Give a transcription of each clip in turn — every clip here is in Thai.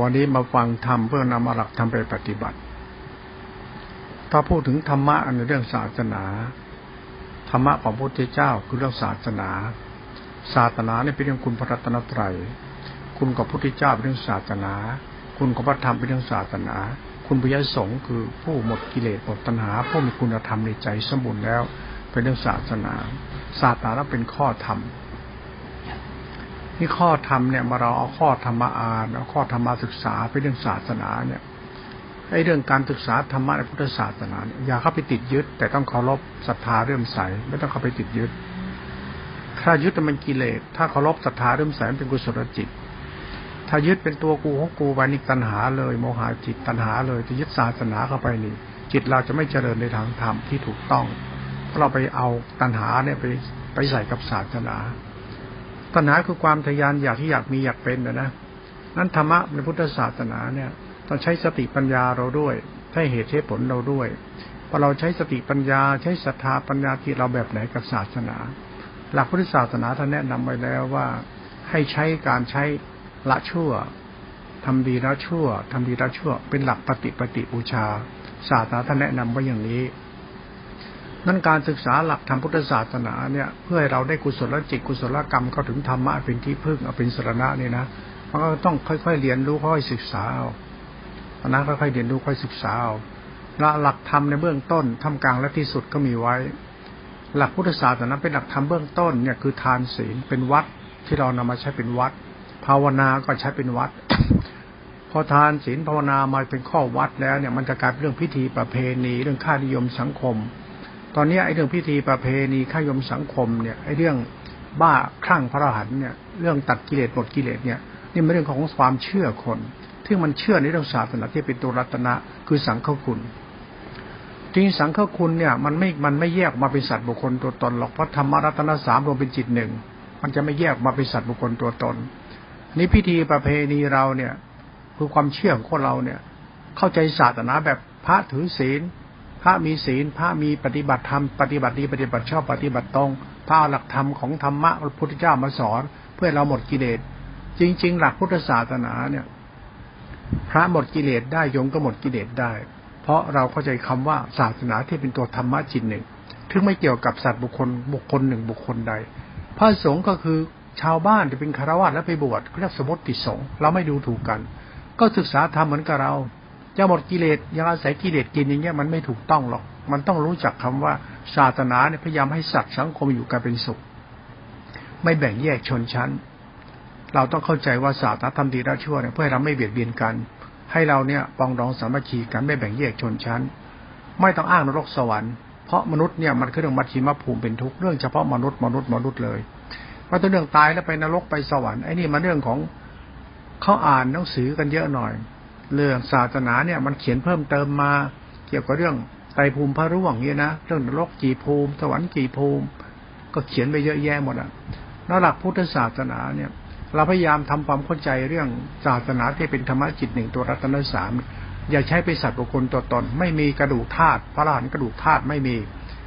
วันนี้มาฟังธรรมเพื่อนำมาหลักธรรมไปปฏิบัติ ถ้าพูดถึงธรรมะในเรื่องศาสนา ธรรมะของพระพุทธเจ้าคือเรื่องศาสนา ศาสนาเนี่ยเป็นเรื่องคุณพระรัตนตรัย คุณกับพระพุทธเจ้าเป็นเรื่องศาสนา คุณกับพระธรรมเป็นเรื่องศาสนา คุณพระยสงฆ์คือผู้หมดกิเลสหมดตัณหาผู้มีคุณธรรมในใจสมบูรณ์แล้ว เป็นเรื่องศาสนา ศาสนาเป็นข้อธรรม นี่ข้อธรรมเนี่ยมาเราเอาข้อธรรมอ่านเอาข้อธรรมศึกษาไปเรื่องศาสนาเนี่ยไอ้เรื่องการศึกษาธรรมะในพุทธศาสนาเนี่ยอย่าเข้าไปติดยึด แต่ต้องเคารพศรัทธาเรื่มใสไม่ต้องเข้าไปติดยึด ถ้ายึดมันกิเลสถ้าเคารพศรัทธาเรื่มใสเป็นกุศลจิต ถ้ายึดเป็นตัวกูของกูไปนี่ตัณหาเลย โมหะจิตตัณหาเลยจะยึดศาสนาเข้าไปนี่จิตเราจะไม่เจริญในทางธรรมที่ถูกต้องเพราะเราไปเอาตัณหาเนี่ยไปไปใส่กับศาสนา ตัณหาคือความทยานอยากที่อยากมีอยากเป็นนะนะนั้นธรรมะในพุทธศาสนาเนี่ยต้องใช้สติปัญญาเราด้วยให้เหตุใช้ผลเราด้วยพอเราใช้สติปัญญาใช้ศรัทธาปัญญาที่เราแบบไหนกับศาสนา หลักพุทธศาสนาท่านแนะนำไว้แล้วว่าให้ใช้การใช้ละชั่วทำดีละชั่วทำดีละชั่ว เป็นหลักปฏิปฏิบูชาศาสนาท่านแนะนำไว้อย่างนี้ นั่นการศึกษาหลักธรรมพุทธศาสนาเนี่ยเพื่อให้เราได้กุศลจิตกุศลกรรมเข้าถึงธรรมะเป็นที่พึ่งเป็นสรณะนี่นะมันก็ต้องค่อยๆเรียนรู้ค่อยศึกษาเอาอนะค่อยๆเรียนรู้ค่อยศึกษาเอาหลักธรรมในเบื้องต้นทำกลางและที่สุดก็มีไว้ หลักพุทธศาสนาเป็นหลักธรรมเบื้องต้นเนี่ยคือทานศีลเป็นวัดที่เรานำมาใช้เป็นวัด ภาวนาก็ใช้เป็นวัด พอทานศีลภาวนามาเป็นข้อวัดแล้วเนี่ยมันจะกลายเป็นเรื่องพิธีประเพณี เรื่องค่านิยมสังคม ตอนนี้ไอ้เรื่องพิธีประเพณีข้ายมสังคมเนี่ยไอ้เรื่องบ้าคลั่งพระรหันเนี่ยเรื่องตัดกิเลสหมดกิเลสเนี่ยนี่เป็นเรื่องของความเชื่อคนที่มันเชื่อในเรื่องศาสนาที่เป็นตัวรัตนะคือสังฆคุณจริงสังฆคุณเนี่ยมันไม่มันไม่แยกมาเป็นสัตว์บุคคลตัวตนหรอกเพราะธรรมรัตนสามรวมเป็นจิตหนึ่ง มันจะไม่แยกมาเป็นสัตว์บุคคลตัวตนนี่พิธีประเพณีเราเนี่ยคือความเชื่อของคนเราเนี่ย เข้าใจศาสนาแบบพระถือศีล พระมีศีล พระมีปฏิบัติธรรม ปฏิบัติดีปฏิบัติชอบปฏิบัติตรงพระหลักธรรมของธรรมะพระพุทธเจ้ามาสอน เพื่อเราหมดกิเลส จริง ๆ หลักพุทธศาสนาเนี่ย พระหมดกิเลสได้ยงก็หมดกิเลสได้ เพราะเราเข้าใจคำว่าศาสนาที่เป็นตัวธรรมะจิตหนึ่งถึงไม่เกี่ยวกับสัตว์บุคคลบุคคลหนึ่งบุคคลใด พระสงฆ์ก็คือชาวบ้านที่เป็นคารวะและไปบวชเรียกสมมติสงฆ์เราไม่ดูถูกกัน ก็ศึกษาธรรมเหมือนกับเรา จะหมดกิเลสยังอาศัยกิเลสกินอย่างเงี้ยมันไม่ถูกต้องหรอก มันต้องรู้จักคำว่าศาสนาเนี่ยพยายามให้สัตว์สังคมอยู่กันเป็นสุข ไม่แบ่งแยกชนชั้น เราต้องเข้าใจว่าศาสนาทำดีและชั่วเนี่ยเพื่อเราไม่เบียดเบียนกัน ให้เราเนี่ยปองดองสามัคคีกันไม่แบ่งแยกชนชั้น ไม่ต้องอ้างนรกสวรรค์เพราะมนุษย์เนี่ยมันคือเรื่องมัชชิมภูมิเป็นทุกเรื่องเฉพาะมนุษย์มนุษย์มนุษย์เลยเพราตัวเรื่องตายแล้วไปนรกไปสวรรค์ไอ้นี่มันเรื่องของเขาอ่านหนังสือกันเยอะหน่อย เรื่องศาสนาเนี่ย มันเขียนเพิ่มเติมมา เกี่ยวกับเรื่องไตภูมิพระร่วงเนี่ยนะเรื่องนรกกี่ภูมิ สวรรค์กี่ภูมิ ก็เขียนไปเยอะแยะหมดอะแล้วหลักพุทธศาสนาเนี่ย เราพยายามทำความเข้าใจเรื่องศาสนาที่เป็นธรรมะจิตหนึ่งตัวรัตนสามอย่าใช้ไปสัตว์บุคคลตัวตน ไม่มีกระดูกธาตุพระหลานกระดูกธาตุไม่มี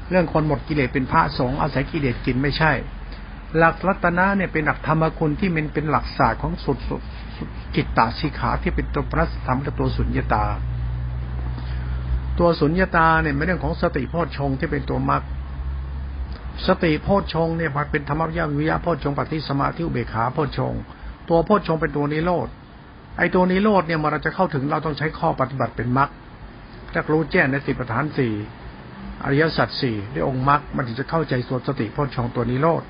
เรื่องคนหมดกิเลสเป็นพระสงฆ์อาศัยกิเลสกินไม่ใช่ หลักรัตนะเนี่ยเป็นหลักธรรมคุณที่มันเป็นหลักศาสตร์ของสุดจิตตาสิขาที่เป็นตัวพระธรรมกับตัวสุญญตา ตัวสุญญตาเนี่ยไม่เรื่องของสติโพชฌงที่เป็นตัวมรรคสติโพชฌงเนี่ยมันเป็นธรรมวิญวิยะโพชฌงปฏิสมาธิอุเบขาโพชฌงตัวโพชฌงเป็นตัวนิโรธไอ้ตัวนิโรธเนี่ยมันเราจะเข้าถึงเราต้องใช้ข้อปฏิบัติเป็นมรรคถ้ารู้แจ้งในสิประธานสี่อริยสัจสี่ด้วยองค์มรรคมันถึงจะเข้าใจส่วนสติโพชฌงตัวนิโรธ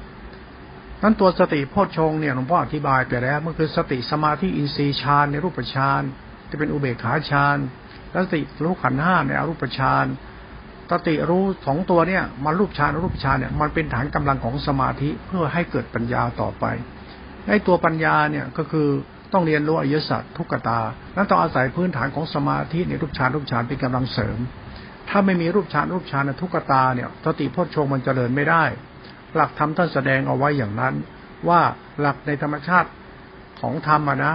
นั้นตัวสติโพชฌงเนี่ยหลวงพ่ออธิบายไปแล้วมันคือสติสมาธิอินทรีย์ฌานในรูปฌานจะเป็นอุเบกขาฌานแล้วสติรู้ขันห้าในอรูปฌานสติรู้สองตัวเนี่ยมันรูปฌานรูปฌานเนี่ยมันเป็นฐานกำลังของสมาธิเพื่อให้เกิดปัญญาต่อไปไอ้ตัวปัญญาเนี่ยก็คือต้องเรียนรู้อริยสัจทุกตา นั้นต้องอาศัยพื้นฐานของสมาธิในรูปฌานรูปฌานเป็นกำลังเสริม ถ้าไม่มีรูปฌานรูปฌานทุกตาเนี่ยสติโพชฌงมันจเจริญไม่ได้ หลักธรรมท่านแสดงเอาไว้อย่างนั้น ว่าหลักในธรรมชาติของธรรมนะ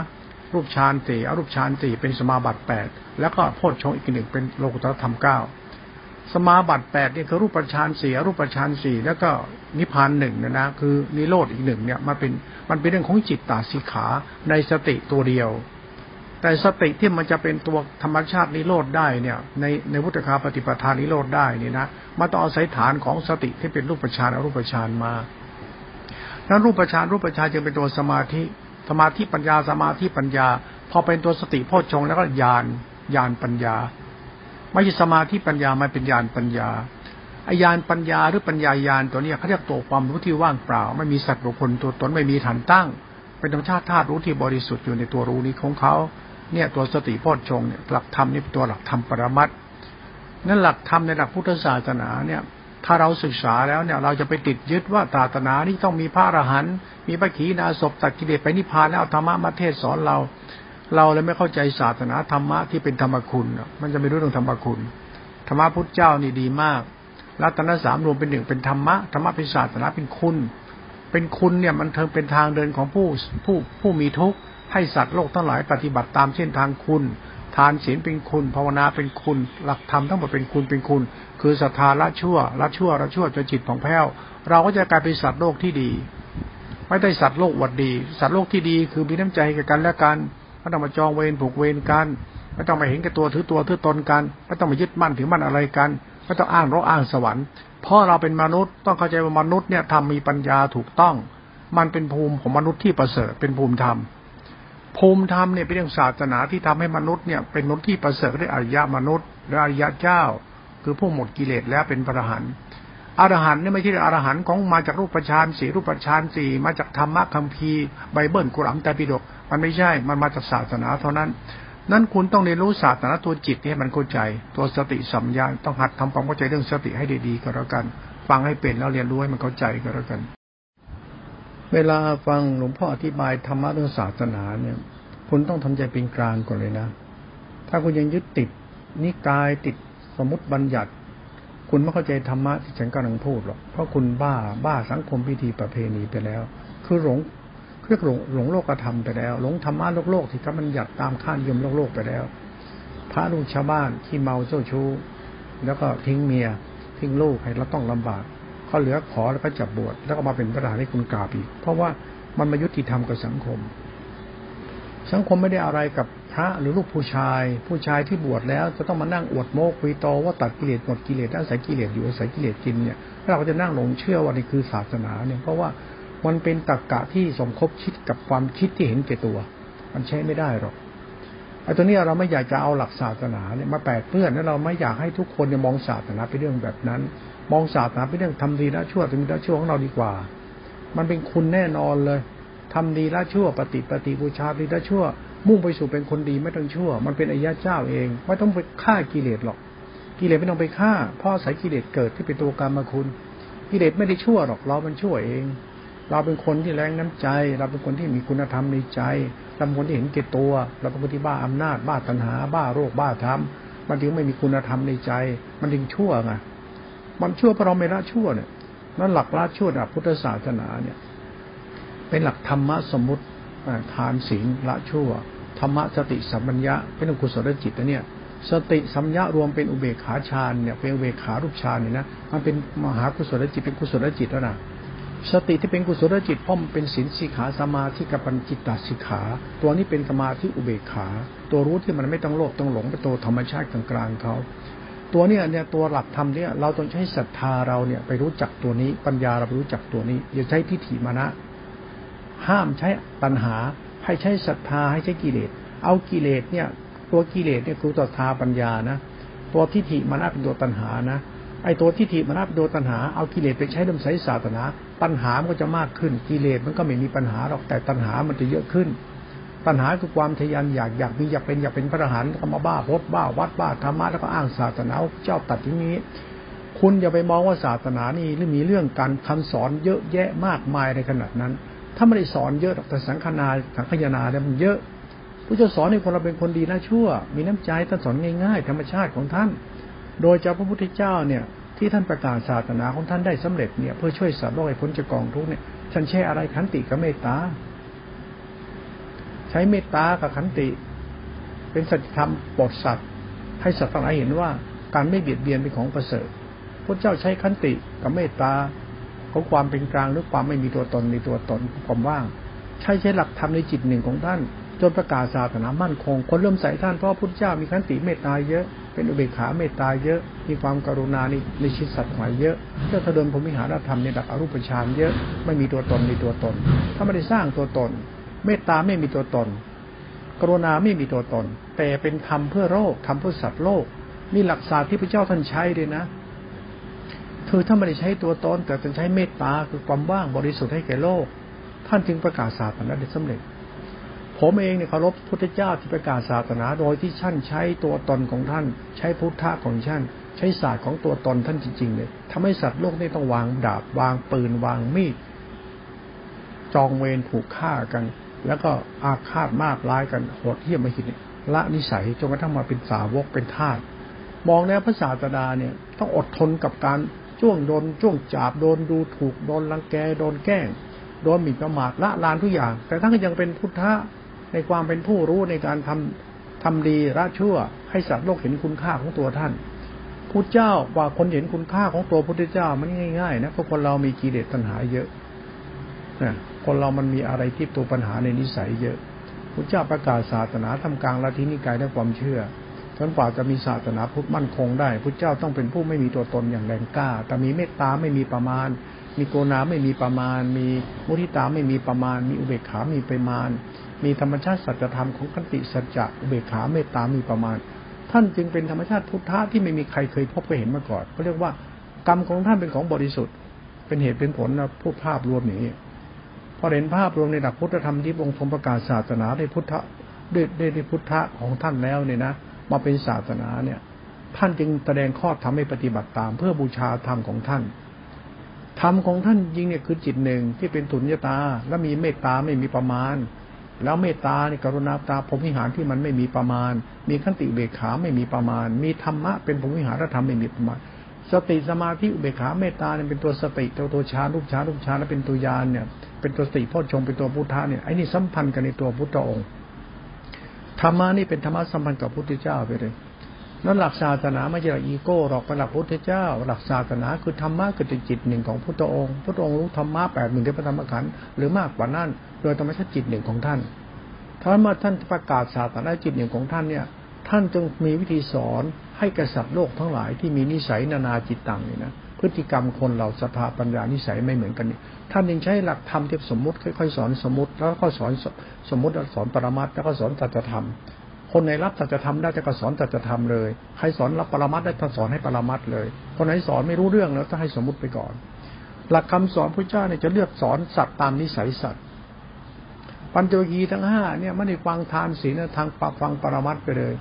รูปฌานสี่อรูปฌานสี่เป็นสมาบัติแปดแล้วก็โพชฌงอีกหนึ่งเป็นโลกุตรธรรมเก้าสมาบัติแปดนี่คือรูปฌานสี่อรูปฌานสี่แล้วก็นิพพานหนึ่งนะนะคือนิโรธอีกหนึ่งเนี่ยมันเป็นมันเป็นเรื่องของจิตตาสิขาในสติตัวเดียว แต่สติที่มันจะเป็นตัวธรรมชาตินิโรธได้เนี่ย ในในพุทธคาปฏิปทานนิโรธได้นี่นะมันต้องอาศัยฐานของสติที่เป็นรูปฌานอรูปฌานมานั้นรูปฌานรูปฌานจึงเป็นตัวสมาธิสมาธิปัญญาสมาธิปัญญา พอเป็นตัวสติโพชฌงแล้วก็ญาณญาณปัญญา ไม่ใช่สมาธิปัญญามันเป็นญาณปัญญาอายานปัญญาหรือปัญญายานตัวนี้เขาเรียกตัวความรู้ที่ว่างเปล่า ไม่มีสัตว์บุคคลตัวตนไม่มีฐานตั้ง เป็นธรรมชาติธาตุรู้ที่บริสุทธิ์อยู่ในตัวรู้นี้ของเขา เนี่ยตัวสติโพชฌงเนี่ยหลักธรรมนี่ตัวหลักธรรมปรมัตนั่นหลักธรรมในหลักพุทธศาสนาเนี่ย ถ้าเราศึกษาแล้วเนี่ย เราจะไปติดยึดว่าศาสนานี่ต้องมีพระอรหันต์มีพระขีณาสพตัดกิเลสไปนิพพานแล้วธรรมะมาเทศสอนเรา เราเลยไม่เข้าใจศาสนาธรรมะที่เป็นธรรมคุณ มันจะไม่รู้เรื่องธรรมคุณธรรมะพุทธเจ้านี่ดีมากรัตนสามรวมเป็นหนึ่งเป็นธรรมะธรรมะเป็นศาสนาเป็นคุณ เป็นคุณเนี่ยมันเทิงเป็นทางเดินของผู้ผู้ผู้มีทุกข์ ให้สัตว์โลกทั้งหลายปฏิบัติตามเส้นทางคุณ ทานศีลเป็นคุณภาวนาเป็นคุณ หลักธรรมทั้งหมดเป็นคุณเป็นคุณ คือศรัทธาละชั่วละชั่วละชั่วจนจิตของแผ้ว เราก็จะกลายเป็นสัตว์โลกที่ดี ไม่ได้สัตว์โลกวัดดี สัตว์โลกที่ดีคือมีน้ำใจกับกันและกันไม่ต้องมาจองเวรผูกเวรกันไม่ต้องมาเห็นแก่ตัวถือตัวถือตนกันไม่ต้องมายึดมั่นถือมั่นอะไรกันไม่ต้องอ้างรกอ้างสวรรค์เพราะเราเป็นมนุษย์ต้องเข้าใจว่ามนุษย์เนี่ยทำมีปัญญาถูกต้อง มันเป็นภูมิของมนุษย์ที่ประเสริฐเป็นภูมิธรรม ภูมิธรรมเนี่ยเป็นเรื่องศาสนาที่ทำให้มนุษย์เนี่ยเป็นมนุษย์ที่ประเสริฐได้อริยมนุษย์หรืออริยเจ้า คือผู้หมดกิเลสแล้วเป็นพระหันต์อรหันต์เนี่ยไม่ใช่อรหันต์ของมาจากรูปฌานสี่รูปฌานสี่มาจากธรรมะคัมภีร์ไบเบิลกุรอานแต่ปิฎกมันไม่ใช่มันมาจากศาสนาเท่านั้น นั้นคุณต้องเรียนรู้ศาสนะตัวจิตให้มันเข้าใจ ตัวสติสัมยาต้องหัดทำความเข้าใจเรื่องสติให้ดีๆก็แล้วกัน ฟังให้เป็นแล้วเรียนรู้ให้มันเข้าใจก็แล้วกัน เวลาฟังหลวงพ่ออธิบายธรรมะเรื่องศาสนาเนี่ย คุณต้องทำใจเป็นกลางก่อนเลยนะ ถ้าคุณยังยึดติดนิกายติดสมมติบัญญัติ คุณไม่เข้าใจธรรมะที่ฉันกำลังพูดหรอก เพราะคุณบ้าบ้าสังคมพิธีประเพณีไปแล้ว คือหลงเรียกหลงหลงโลกธรรมไปแล้ว หลงธรรมะโลกโลกที่เขามันหยัดตามข้านยมโลกโลกไปแล้ว พระลูกชาวบ้านที่เมาเจ้าชู้ แล้วก็ทิ้งเมียทิ้งลูกให้เราต้องลำบาก เขาเหลือขอแล้วก็จับบวชแล้วก็มาเป็นประธานให้คุณกาบีเพราะว่ามันมายุติธรรมกับสังคม สังคมไม่ได้อะไรกับพระหรือลูกผู้ชาย ผู้ชายที่บวชแล้วจะต้องมานั่งอวดโมกคุยโตว่าตัดกิเลสหมดกิเลสอาศัยกิเลสอยู่อาศัยกิเลสกินเนี่ยเราก็จะนั่งหลงเชื่อว่านี่คือศาสนาเนี่ยเพราะว่ามันเป็นตรรกกะที่สมคบคิดกับความคิดที่เห็นแก่ตัว มันใช้ไม่ได้หรอกไอ้ตัวนี้เราไม่อยากจะเอาหลักศาสนาเนี่ยมาแปดเพื่อนแล้วเราไม่อยากให้ทุกคนเนี่ยมองศาสนาเป็นเรื่องแบบนั้น มองศาสนาเป็นเรื่องทำดีละชั่วทำดีละชั่วของเราดีกว่า มันเป็นคุณแน่นอนเลยทำดีละชั่วปฏิปฏิบูชาดีละชั่ว มุ่งไปสู่เป็นคนดีไม่ต้องชั่ว มันเป็นอายะเจ้าเองไม่ต้องไปฆ่ากิเลสหรอก กิเลสไม่ต้องไปฆ่าพราะสายกิเลสเกิดที่เป็นตัวกรรมคุณ กิเลสไม่ได้ชั่วหรอกเรามันชั่วเอง เราเป็นคนที่แรงน้ำใจ เราเป็นคนที่มีคุณธรรมในใจเราเป็นคนที่เห็นเกตตัว เราเป็นคนที่บ้าอำนาจบ้าตัณหา บ้าโรคบ้าธรรมมันถึงไม่มีคุณธรรมในใจ มันถึงชั่วไง มันชั่วเพราะเราไม่ละชั่วเนี่ยนั่นหลักละชั่วนะพุทธศาสนาเนี่ย เป็นหลักธรรมะสมมติทานศีลละชั่วธรรมะสติสัมปัญญะเป็นกุศลจิตนะเนี่ย สติสัมยารวมเป็นอุเบกขาฌานเนี่ยเป็นอุเบกขารูปฌานเนี่ยนะมันเป็นมหากุศลจิตเป็นกุศลจิตแล้วนะสติที่เป็นกุศลจิตพ่อมเป็นศีลสิขาสมาธิกับปัญจิตตสิขา ตัวนี้เป็นสมาธิอุเบกขา ตัวรู้ที่มันไม่ต้องโลภต้องหลงเป็นตัวธรรมชาติกลางๆเขา ตัวเนี้ยเนี่ยตัวหลักธรรมเนี่ยเราต้องใช้ศรัทธาเราเนี่ยไปรู้จักตัวนี้ ปัญญาเราไปรู้จักตัวนี้ อย่าใช้ทิฏฐิมานะ ห้ามใช้ตัณหา ให้ใช้ศรัทธาให้ใช้กิเลส เอากิเลสเนี่ย ตัวกิเลสเนี่ยคือตัวทาปัญญานะ ตัวทิฏฐิมานะเป็นตัวตัณหานะไอ้ตัวทิฏฐิมานะเป็นตัวตัณหาเอากิเลสไปใช้ดำใสศาสนา ปัญหามันก็จะมากขึ้นกิเลสมันก็ไม่มีปัญหาหรอกแต่ตัณหามันจะเยอะขึ้น ปัญหาคือความทยานอยากอยากมีอยากเป็นอยากเป็นพระอรหันต์ก็มาบ้าพดบ้าวัดบ้าธรรมะแล้วก็อ้างศาสนาเจ้าตัดที่นี้ คุณอย่าไปมองว่าศาสนานี่หรือมีเรื่องการคำสอนเยอะแยะมากมายในขนาดนั้น ถ้าไม่ได้สอนเยอะแต่สังฆนาสังขยาเนี่ยมันเยอะผู้จะสอนให้คนเราเป็นคนดีน่าชั่ว มีน้ำใจท่านสอนง่ายๆ ธรรมชาติของท่าน โดยเจ้าพระพุทธเจ้าเนี่ยที่ท่านประกาศศาสนาของท่านได้สำเร็จเนี่ยเพื่อช่วยสัตว์โลกให้พ้นจากกองทุกเนี่ยท่านใช้อะไรขันติกับเมตตา ใช้เมตตากับขันติ เป็นสัจธรรมปลดสัตว์ ให้สัตว์ทั้งหลายเห็นว่าการไม่เบียดเบียนเป็นของประเสริฐพระเจ้าใช้ขันติกับเมตตาของความเป็นกลางหรือความไม่มีตัวตนในตัวตนความว่าง ใช้ใช้หลักธรรมในจิตหนึ่งของท่าน จนประกาศศาสนามั่นคง คนเริ่มใส่ท่านเพราะพระเจ้ามีขันติเมตตาเยอะเป็นอุเบกขาเมตตาเยอะ มีความกรุณาในในชิตสัตว์หมายเยอะเพื่อเดินพรมิหารธรรมในดับอรูปฌานเยอะ ไม่มีตัวตนในตัวตน ถ้าไม่ได้สร้างตัวตน เมตตาไม่มีตัวตน กรุณาไม่มีตัวตน แต่เป็นธรรมเพื่อโลกทำเพื่อสัตว์โลก นี่หลักศาสตร์ที่พระเจ้าท่านใช้เลยนะคือถ้าไม่ได้ใช้ตัวตนแต่เป็นใช้เมตตาคือความว่างบริสุทธิ์ให้แก่โลก ท่านจึงประกาศศาสนาได้สำเร็จ ผมเองเนี่ยเคารพพุทธเจ้าที่ประกาศศาสนาโดยที่ท่านใช้ตัวตนของท่าน ใช้พุทธะของท่านใช้ศาสตร์ของตัวตนท่านจริงๆเลยทำให้สัตว์โลกนี่ต้องวางดาบวางปืนวางมีดจองเวรผูกฆ่ากัน แล้วก็อาฆาตมากร้ายกันโหดเหี้ยมม่คิดละนิสัยจนกระทั่งมาเป็นสาวกเป็นทาสมองแล้วพระศาสดาเนี่ย ต้องอดทนกับการจ้วงโดนจ้วงจับโดนดูถูกโดนรังแกโดนแกล้งโดนหมิ่นประมาทละลานทุกอย่าง แต่ท่านก็ยังเป็นพุทธะในความเป็นผู้รู้ในการทำทำดีละชั่ว ให้สัตว์โลกเห็นคุณค่าของตัวท่านพุทธเจ้าว่าคนเห็นคุณค่าของตัวพุทธเจ้ามันง่ายๆนะเพราะคนเรามีกิเลสตัณหาเยอะนะ คนเรามันมีอะไรที่ตัวปัญหาในนิสัยเยอะพุทธเจ้าประกาศศาสนาทำกลางละทินิกายด้วยความเชื่อจนกว่าจะมีศาสนาพุทธมั่นคงได้พุทธเจ้าต้องเป็นผู้ไม่มีตัวตนอย่างแรงกล้า แต่มีเมตตาไม่มีประมาณ มีโกนาไม่มีประมาณ มีมุทิตาไม่มีประมาณ มีอุเบกขามีประมาณ มีธรรมชาติสัจธรรมของขันติสัจจะอุเบกขาเมตตามีประมาณ ท่านจึงเป็นธรรมชาติพุทธะที่ไม่มีใครเคยพบเคยเห็นมาก่อนเขาเรียกว่ากรรมของท่านเป็นของบริสุทธิ์ เป็นเหตุเป็นผลนะพูดภาพรวมอย่างนี้ พอเห็นภาพรวมในหลักพุทธธรรมที่องค์ทรงประกาศศาสนาในพุทธด้วยด้วยพุทธะของท่านแล้วเนี่ยนะมาเป็นศาสนาเนี่ย ท่านจึงแสดงข้อธรรมให้ปฏิบัติตาม เพื่อบูชาธรรมของท่านธรรมของท่านจริงเนี่ยคือจิตหนึ่งที่เป็นตุนยตา และมีเมตตาไม่มีประมาณ แล้วเมตตาเนี่ยกรุณาตาพรมิหารที่มันไม่มีประมาณ มีขันติเบกขาไม่มีประมาณ มีธรรมะเป็นพรมิหารธรรมไม่มีประมาณ สติสมาธิอุเบกขาเมตตาเนี่ยเป็นตัวสติตัวตัวฌานรูปฌานรูปฌานและเป็นตัวยานเนี่ย เป็นตัวสติพ่อชงเป็นตัวพุทธะเนี่ยไอ้นี่สัมพันธ์กันในตัวพุทธองค์ธรรมะนี่เป็นธรรมะสัมพันธ์กับพุทธเจ้าไปเลยนั่นหลักศาสนาไม่ใช่หลักอีโก้หรอกเป็นหลักพุทธเจ้า หลักศาสนาคือธรรมะคือจิตหนึ่งของพุทธองค์พุทธองค์รู้ธรรมะแปดหมื่นเทพธรรมขันธ์หรือมากกว่านั้น โดยธรรมชาติจิตหนึ่งของท่านถ้าเมื่อท่านประกาศศาสนาจิตหนึ่งของท่านเนี่ย ท่านจึงมีวิธีสอนให้กษัตริย์โลกทั้งหลายที่มีนิสัยนานาจิตตังเนี่ยนะ พฤติกรรมคนเราสภาปัญญานิสัยไม่เหมือนกันนี่ท่านยังใช้หลักธรรมที่สมมติค่อยๆสอนสมมติ แล้วก็สอนสมมติสอนปรมัตแล้วก็สอนสัจธรรม คนไหนรับสัจธรรมได้จะก็สอนสัจธรรมเลยใครสอนรับปรมัตได้จะสอนให้ปรมัตเลย คนไหนสอนไม่รู้เรื่องแล้วจะให้สมมติไปก่อน หลักคำสอนพระเจ้าเนี่ยจะเลือกสอนสัตว์ตามนิสัยสัตว์ปัญจวัคคีย์ทั้งห้าเนี่ยไม่ได้ฟังทานศีลทางปฟังปรมัตไปเลย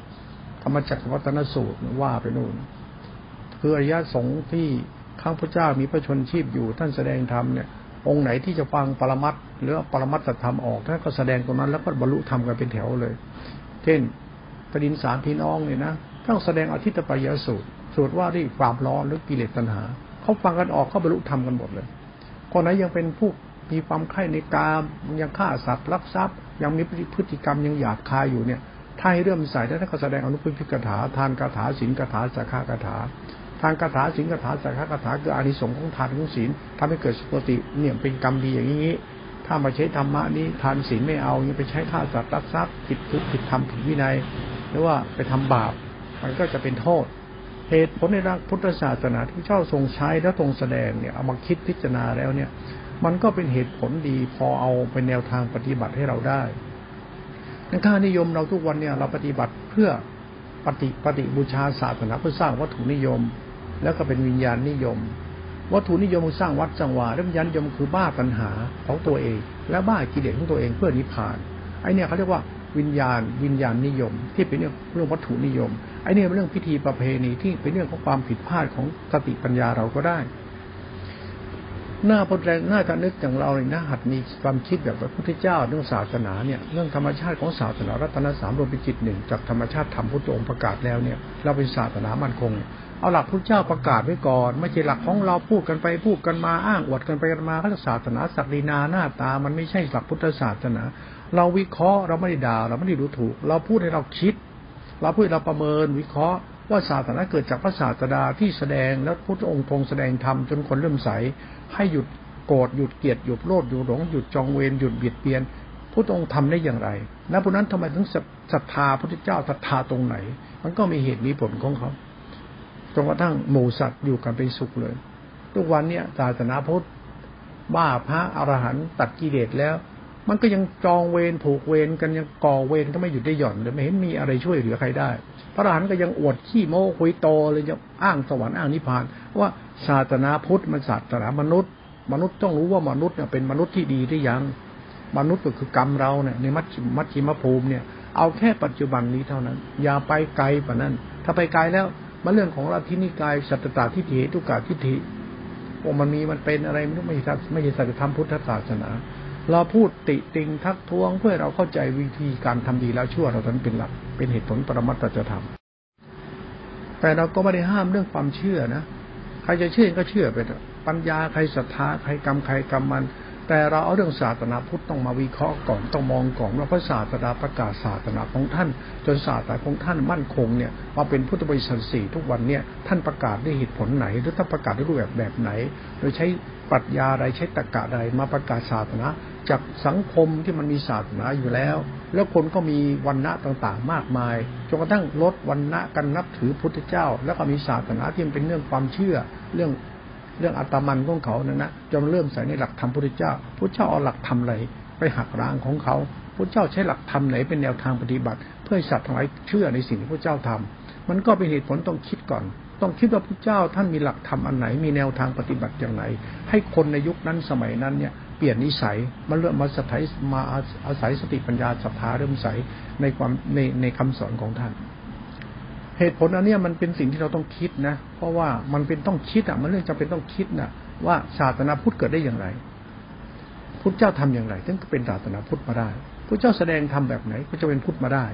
ธรรมจักรวัตนสูตรว่าไปนู่นคืออริยสงฆ์ที่ ข้างพระเจ้ามีพระชนชีพอยู่ท่านแสดงธรรมเนี่ยองค์ไหนที่จะฟังปรมัตหรือปรมัตธรรมออกท่านก็แสดงตรงนั้นแล้วก็บรรลุธรรมกันเป็นแถวเลย เช่นปดินสารพี่น้องเนี่ยนะต้องแสดงอธิตปยสูตรสูตรว่าด้วยความร้อนหรือกิเลสตัณหาเขาฟังกันออกเขาบรรลุธรรมกันหมดเลยคนไหนยังเป็นผู้มีความไข่ในกามยังฆ่าสัตว์ลักทรัพย์ ยังมีพฤติกรรมยังหยาบคายอยู่เนี่ยถ้าให้เรื่มใส่แล้วท่านก็แสดงอนุพิพิกถาทานคาถาศีลคาถาสักขากถา ทานคาถาศีลคาถาสักขาถาคืออานิสงส์ของทานของศีลทำให้เกิดสุปฏิเนี่ยเป็นกรรมดีอย่างนี้ ถ้ามาใช้ธรรมะนี้ทานศีลไม่เอายังไปใช้ฆ่าสัตว์รักทรัพย์ผิดทุกผิดธรรมผิดวินัย หรือว่าไปทำบาป มันก็จะเป็นโทษ เหตุผลในรักพุทธศาสนาที่เจ้าทรงใช้และทรงแสดงเนี่ยเอามาคิดพิจารณาแล้วเนี่ย มันก็เป็นเหตุผลดีพอเอาเป็นแนวทางปฏิบัติให้เราได้ในค่านิยมเราทุกวันเนี่ยเราปฏิบัติเพื่อปฏิปฏิบูชาศาสนาเพื่อสร้างวัตถุนิยม แล้วก็เป็นวิญญาณนิยม วัตถุนิยมสร้างวัดจังหวะและวิญญาณนิยมคือบ้าปัญหาของตัวเอง และบ้ากิเลสของตัวเองเพื่อนิพพานไอเนี่ยเขาเรียกว่าวิญญาณ วิญญาณนิยม ที่เป็นเรื่องเรื่องวัตถุนิยมไอ้นี่ยเป็นเรื่องพิธีประเพณีที่เป็นเรื่องของความผิดพลาดของสติปัญญาเราก็ได้ หน้าพจน์หน้าจะนึกอย่างเราเลยนะหัดมีความคิดแบบพระพุทธเจ้าเรื่องศาสนาเนี่ยเรื่องธรรมชาติของศาสนารัตนสามรวมเป็นจิตหนึ่งจากธรรมชาติธรรมพุทธองค์ประกาศแล้วเนี่ย เราเป็นศาสนามั่นคง เอาหลักพุทธเจ้าประกาศไว้ก่อน ไม่ใช่หลักของเราพูดกันไปพูดกันมาอ้างอวดกันไปกันมาเขาศาสนาศักดินาหน้าตา มันไม่ใช่หลักพุทธศาสนา เราวิเคราะห์เราไม่ได้ด่าเราไม่ได้ดูถูก เราพูดให้เราคิด เราพูดเราประเมินวิเคราะห์ว่าศาสนาเกิดจากพระศาสดาที่แสดงแล้วพุทธองค์ทรงแสดงธรรมจนคนเริ่มใส ให้หยุดโกรธหยุดเกลียดหยุดโลดหยุดหลงหยุดจองเวรหยุดเบียดเบียนพุทธองค์ทำได้อย่างไร แล้วพวกนั้นทำไมถึงศรัทธาพระพุทธเจ้าศรัทธาตรงไหน มันก็มีเหตุมีผลของเขา จนกระทั่งหมู่สัตว์อยู่กันเป็นสุขเลย ทุกวันเนี้ยศาสนาพุทธบ้าพระอรหันต์ตัดกิเลสแล้ว มันก็ยังจองเวรผูกเวรกันยังก่อเวรก็ไม่หยุดได้หย่อนเลยไม่เห็นมีอะไรช่วยเหลือใครได้ พระอรหันต์ก็ยังอวดขี้โม้คุยโตเลยจะอ้างสวรรค์อ้างนิพพานว่าศาสนาพุทธมันศาสนามนุษย์ มนุษย์ต้องรู้ว่ามนุษย์เนี่ยเป็นมนุษย์ที่ดีหรือยัง มนุษย์ก็คือกรรมเราเนี่ยในมัชมัชชิมภูมิเนี่ยเอาแค่ปัจจุบันนี้เท่านั้น อย่าไปไกลกว่านั้น ถ้าไปไกลแล้ว มันเรื่องของลัทธินิกายสัตตาทิฏฐิทุกกาทิฏฐิว่ามันมีมันเป็นอะไรไม่รู้ไม่ใช่ไม่ใช่สัจธรรมพุทธศาสนา เราพูดติติงทักท้วงเพื่อเราเข้าใจวิธีการทำดีแล้วชั่วเราทั้นเป็นหลัก เป็นเหตุผลปรมัตถธรรมแต่เราก็ไม่ได้ห้ามเรื่องความเชื่อนะ ใครจะเชื่อก็เชื่อไปปัญญาใครศรัทธาใครกรรมใครกรรมมัน แต่เราเอาเรื่องศาสนาพุทธต้องมาวิเคราะห์ก่อนต้องมองก่อนว่าพระศาสดาประกาศศาสนาของท่าน จนศาสนาของท่านมั่นคงเนี่ยมาเป็นพุทธบริษัทสี่ทุกวันเนี่ยท่านประกาศด้วยเหตุผลไหน หรือท่านประกาศด้วยรูปแบบแบบไหน โดยใช้ปรัชญาใดใช้ตรรกะใดมาประกาศศาสนาจากสังคมที่มันมีศาสนาอยู่แล้ว แล้วคนก็มีวันณะต่างๆ มากมายจนกระทั่งลดวันณะกันนับถือพุทธเจ้า แล้วก็มีศาสนาที่เป็นเรื่องความเชื่อ เรื่อง เรื่องอัตมันของเขานั่นนะจนเริ่มใส่ในหลักธรรมพุทธเจ้าพุทธเจ้าเอาหลักธรรมอะไรไปหักล้างของเขาพุทธเจ้าใช้หลักธรรมไหนเป็นแนวทางปฏิบัติ เพื่อให้สัตว์ทั้งหลายเชื่อในสิ่งที่พระเจ้าทำมันก็เป็นเหตุผลต้องคิดก่อน ต้องคิดว่าพระเจ้าท่านมีหลักธรรมอันไหนมีแนวทางปฏิบัติอย่างไรให้คนในยุคนั้นสมัยนั้นเนี่ยเปลี่ยนนิสัยมาเริ่มมาสถายมาอาศัยสติปัญญาศรัทธาเริ่มใสในความในในคำสอนของท่าน เหตุผลอันนี้มันเป็นสิ่งที่เราต้องคิดนะ เพราะว่ามันเป็นต้องคิดอะ มันเรื่องจำเป็นต้องคิดนะว่าศาสนาพุทธเกิดได้อย่างไร พุทธเจ้าทำอย่างไร ถึงเป็นศาสนาพุทธมาได้พุทธเจ้าแสดงทำแบบไหนก็จะเป็นพุทธมาได้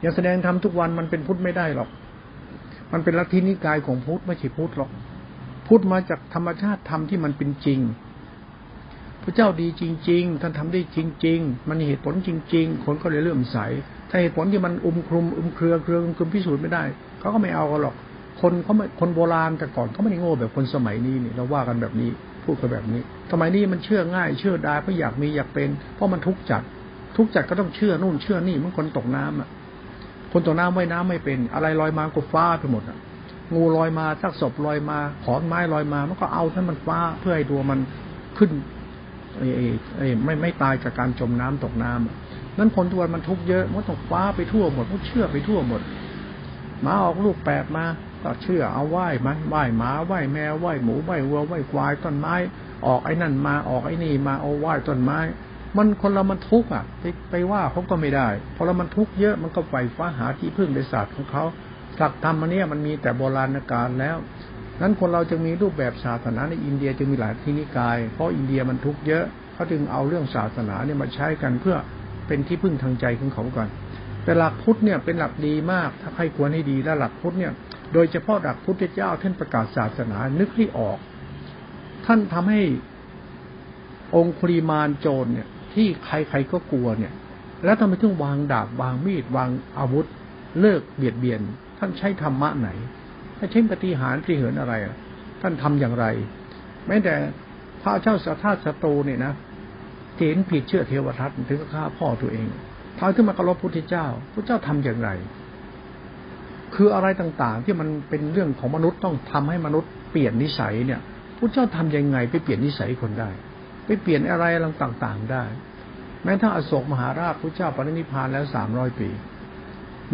อย่างแสดงทำทุกวันมันเป็นพุทธไม่ได้หรอก มันเป็นลัทธินิกายของพุทธไม่ใช่พุทธหรอก พุทธมาจากธรรมชาติธรรมที่มันเป็นจริงพระเจ้าดีจริง ๆ ท่านทำได้จริง ๆ มันเหตุผลจริง ๆ คนก็เลยเลื่อมใส ถ้าเหตุผลที่มันอุ้มคลุมอุ้มเครือเครืออุ้มคลุมพิสูจน์ไม่ได้เขาก็ไม่เอากันหรอก คนเขาไม่คนโบราณแต่ก่อนเขาไม่ได้โง่แบบคนสมัยนี้นี่เราว่ากันแบบนี้พูดกันแบบนี้สมัยนี้มันเชื่อง่าย เชื่อได้เพราะอยากมีอยากเป็น เพราะมันทุกข์จัด ทุกข์จัดก็ต้องเชื่อนู่นเชื่อนี่มันคนตกน้ำอะ คนตกน้ำว่ายน้ำไม่เป็น อะไรลอยมาก็ฟ้าไปหมดอะงูลอยมาซักศพลอยมาขอนไม้ลอยมามันก็เอาท่านมันฟ้าเพื่อให้ตัวมันขึ้นไอ้ไอ้ไม่ไม่ตายจากการจมน้ำตกน้ำ นั้นคนทุกวันมันทุกข์เยอะมันต้องฟ้าไปทั่วหมดมันเชื่อไปทั่วหมดหมาออกลูกแปดมาก็เชื่อเอาไหว้มันไหว้หมาไหว้แมวไหว้หมูไหว้วัวไหว้ควายต้นไม้ ออกไอ้นั่นมาออกไอ้นี่มาเอาไหว้ต้นไม้ มันคนเรามันทุกข์อะไปไปว่าเขาก็ไม่ได้พอเรามันทุกข์เยอะมันก็ไฟฟ้าหาที่พึ่งในศาสตร์ของเขาหลักธรรมอันนี้มันมีแต่โบราณกาลแล้วนั้นคนเราจึงมีรูปแบบศาสนาในอินเดียจึงมีหลายที่นิกาย เพราะอินเดียมันทุกข์เยอะเขาจึงเอาเรื่องศาสนาเนี่ยมาใช้กันเพื่อ เป็นที่พึ่งทางใจของเขาก่อน แต่หลักพุทธเนี่ยเป็นหลักดีมาก ถ้าใครควรให้ดีและหลักพุทธเนี่ย โดยเฉพาะหลักพุทธเจ้าท่านประกาศศาสนานึกให้ออก ท่านทำให้องคุริมานโจรเนี่ย ที่ใครๆก็กลัวเนี่ย แล้วทำไมถึงวางดาบวางมีดวางอาวุธ เลิกเบียดเบียน ท่านใช้ธรรมะไหนถ้าใช้ปฏิหารปฏิเหินอะไร ท่านทำอย่างไร แม้แต่พระเจ้าสัทธาสตูเนี่ยนะ เห็นผิดเชื่อเทวทัตถึงฆ่าพ่อตัวเองทำขึ้นมาเคารพพุทธเจ้าพระเจ้าทำอย่างไร คืออะไรต่างๆ ที่มันเป็นเรื่องของมนุษย์ต้องทำให้มนุษย์เปลี่ยนนิสัยเนี่ยพระเจ้าทํำยังไงไปเปลี่ยนนิสัยคนได้ ไปเปลี่ยนอะไรต่างๆได้ แม้ถ้าอโศกมหาราชพระเจ้าปรินิพานแล้วสามร้อยปี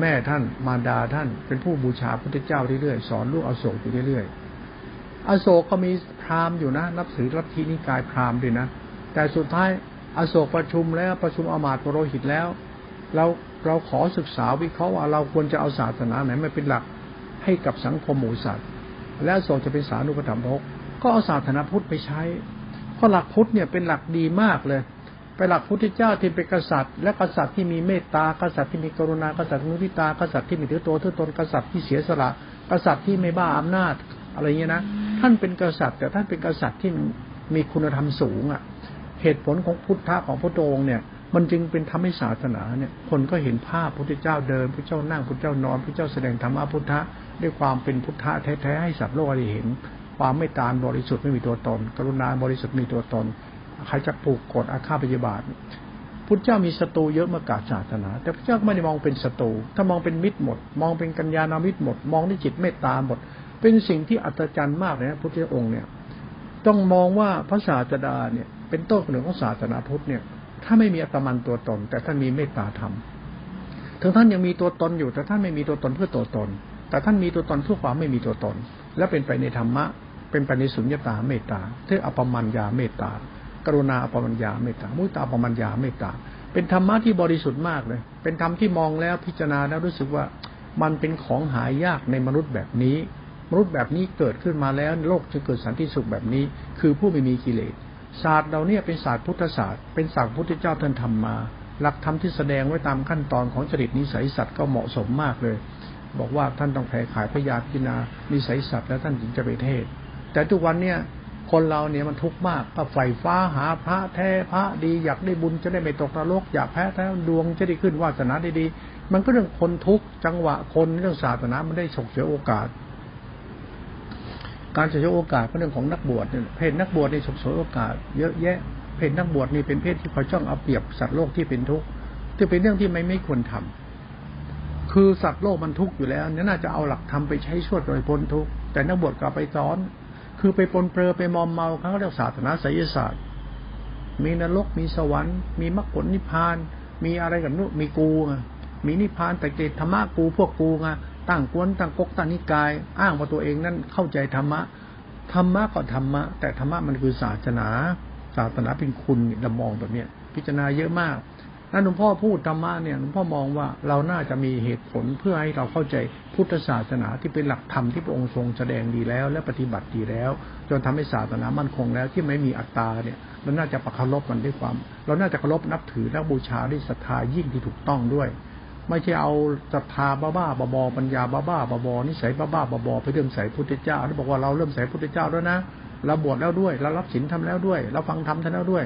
แม่ท่านมารดาท่านเป็นผู้บูชาพุทธเจ้าเรื่อยๆสอนลูกอโศกอยู่เรื่อยๆอโศกก็มีพราหมณ์อยู่นะนับถือรัทธินิกายพราหมณ์ด้วยนะแต่สุดท้าย อโศกประชุมแล้วประชุมอมาตย์ปรหิตแล้ว เราเราขอศึกษาวิเคราะห์ว่าเราควรจะเอาศาสนาไหนมาเป็นหลักให้กับสังคมหมู่สัตว์ และโสจะเป็นสารุปธรรมภกก็เอาศาสนาพุทธไปใช้เพราะหลักพุทธเนี่ยเป็นหลักดีมากเลยไปหลักพุทธเจ้าที่เป็นกษัตริย์ และกษัตริย์ที่มีเมตตากษัตริย์ที่มีกรุณากษัตริย์มุทิตากษัตริย์ที่มีถือตัวถือตนกษัตริย์ที่เสียสละกษัตริย์ที่ไม่บ้าอำนาจอะไรเงี้ยนะท่านเป็นกษัตริย์ แต่ท่านเป็นกษัตริย์ที่มีคุณธรรมสูงอะ เหตุผลของพุทธะของพระองค์เนี่ย มันจึงเป็นทำให้ศาสนาเนี่ย คนก็เห็นภาพพระเจ้าเดินพระเจ้านั่งพระเจ้านอนพระเจ้าแสดงธรรมะพุทธะด้วยความเป็นพุทธะแท้ๆให้สัตว์โลกได้เห็น ความไม่ตานบริสุทธิ์ไม่มีตัวตน กรุณาบริสุทธิ์มีตัวตนใครจะปลูกกฎอาฆาตปฏิบาทพุทธเจ้ามีศัตรูเยอะมากาศาสนา แต่พระเจ้าไม่ได้มองเป็นศัตรูถ้ามองเป็นมิตรหมด มองเป็นกัญญาณมิตรหมด มองด้วยจิตเมตตาหมด เป็นสิ่งที่อัศจรรย์มากเลยนะพุทธองค์เนี่ย ต้องมองว่าพระศาสดาเนี่ย เป็นต้นกำเนิดของศาสนาพุทธเนี่ยถ้าไม่มีอัตมันตัวตน แต่ท่านมีเมตตาธรรมถึงท่านยังมีตัวตนอยู่ แต่ท่านไม่มีตัวตนเพื่อตัวตน แต่ท่านมีตัวตนเพื่อความไม่มีตัวตน และเป็นไปในธรรมะ เป็นไปในสุญญตาเมตตาเทืออปมัญญาเมตตากรุณาอปมัญญาเมตตามุตตาอปมัญญาเมตตา เป็นธรรมะที่บริสุทธิ์มากเลย เป็นธรรมที่มองแล้วพิจารณาแล้วรู้สึกว่ามันเป็นของหายากในมนุษย์แบบนี้ มนุษย์แบบนี้เกิดขึ้นมาแล้วโลกจะเกิดสันติสุขแบบนี้ คือผู้ไม่มีกิเลส ศาสตร์เราเนี่ยเป็นศาสตร์พุทธศาสตร์ เป็นศาสตร์พุทธเจ้าท่านทำมา หลักธรรมที่แสดงไว้ตามขั้นตอนของจริตนิสัยสัตว์ก็เหมาะสมมากเลย บอกว่าท่านต้องแผ่ขายพยาพิจารณานิสัยสัตว์แล้วท่านถึงจะไปเทศ แต่ทุกวันเนี่ยคนเราเนี่ยมันทุกข์มากก็ไฟฟ้าหาพระแท้พระดีอยากได้บุญจะได้ไม่ตกนรกอยากแพ้แท้ดวงจะได้ขึ้นวาสนาด้ดีมันก็เรื่องคนทุกข์จังหวะคนเรื่องศาสนามันได้ฉกเฉวยโอกาส การฉกเฉวยโอกาสก็เรื่องของนักบวชเนี่ยเพศนักบวชในฉกเฉวยโอกาส เยอะแยะ เพศนักบวชนี่เป็นเพศที่คอยจ้องเอาเปรียบสัตว์โลกที่เป็นทุกข์ที่เป็นเรื่องที่ไม่ไม่ควรทำคือสัตว์โลกมันทุกข์อยู่แล้วเนี่ยน่าจะเอาหลักธรรมไปใช้ช่วยโดยพ้นทุกข์แต่นักบวชกลับไปซ้อน คือไปปนเปื้อไปมอมเมาเขาเรียกศาสนาไสยศาสตร์ มีนรกมีสวรรค์มีมรรคผลนิพพาน มีอะไรกันนู้มีกูไงมีนิพพานแต่เกตธรรมะกูพวกกูไง ตั้งกวนตั้งกกตั้งนิกาย อ้างว่าตัวเองนั้นเข้าใจธรรมะธรรมะก็ธรรมะ แต่ธรรมะมันคือศาสนา ศาสนาเป็นคุณดำมองแบบเนี้ยพิจารณาเยอะมากนั้นหลวงพ่อพูดธรรมะเนี่ยหลวงพ่อมองว่าเราน่าจะมีเหตุผลเพื่อให้เราเข้าใจพุทธศาสนาที่เป็นหลักธรรมที่พระองค์ทรงแสดงดีแล้ว และปฏิบัติดีแล้ว จนทำให้ศาสนามั่นคงแล้วที่ไม่มีอัตตาเนี่ยเราน่าจะประคารบมันด้วยความ เราน่าจะเคารพนับถือและบูชาด้วยศรัทธายิ่งที่ถูกต้องด้วย ไม่ใช่เอาศรัทธาบ้าบ้าบอปัญญาบ้าบ้าบอนิสัยบ้าบ้าบอไปเริ่มใส่พุทธเจ้าที่บอกว่าเราเริ่มใส่พุทธเจ้าแล้วนะเราบวชแล้วด้วยเรารับศีลทำแล้วด้วยเราฟังธรรมท่านแล้วด้วย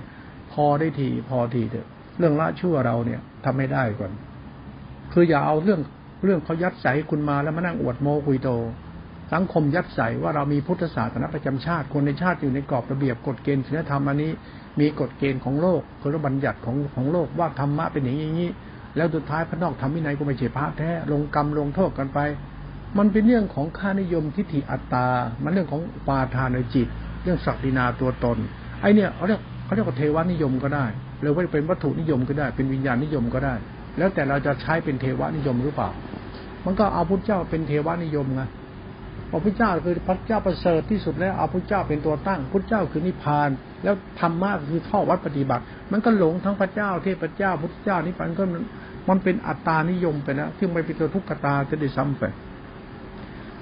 พอได้ทีพอทีเถอะเรื่องละชั่วเราเนี่ยทำไม่ได้ก่อน คืออย่าเอาเรื่องเรื่องเขายัดใส่คุณมาแล้วมานั่งอวดโมคุยโต สังคมยัดใส่ว่าเรามีพุทธศาสนาประจำชาติ คนในชาติอยู่ในกรอบระเบียบกฎเกณฑ์ศีลธรรมอันนี้ มีกฎเกณฑ์ของโลกคือบัญญัติของของโลกว่าธรรมะเป็นอย่างนี้ แล้วสุดท้ายพระนอกทำวินัยก็ไม่ใช่พระแท้ลงกรรมลงโทษกันไป มันเป็นเรื่องของค่านิยมทิฏฐิอัตตา มันเรื่องของปาทานในจิต เรื่องศักดินาตัวตน ไอเนี่ยเขาเรียกเขาเรียกว่าเทวานิยมก็ได้หรือว่าเป็นวัตถุนิยมก็ได้ เป็นวิญญาณนิยมก็ได้ แล้วแต่เราจะใช้เป็นเทวานิยมหรือเปล่า มันก็เอาพุทธเจ้าเป็นเทวานิยมไงพระพุทธเจ้าคือพระเจ้าประเสริฐที่สุดแล้วเอาพุทธเจ้าเป็นตัวตั้งพุทธเจ้าคือนิพพาน แล้วธรรมะคือข้อวัดปฏิบัติ มันก็หลงทั้งพระเจ้าเทพเจ้าพุทธเจ้านิพพานก็ มันเป็นอัตตานิยมไปแล้วที่ไม่เป็นตัวทุกขตาจะได้ซ้ำไป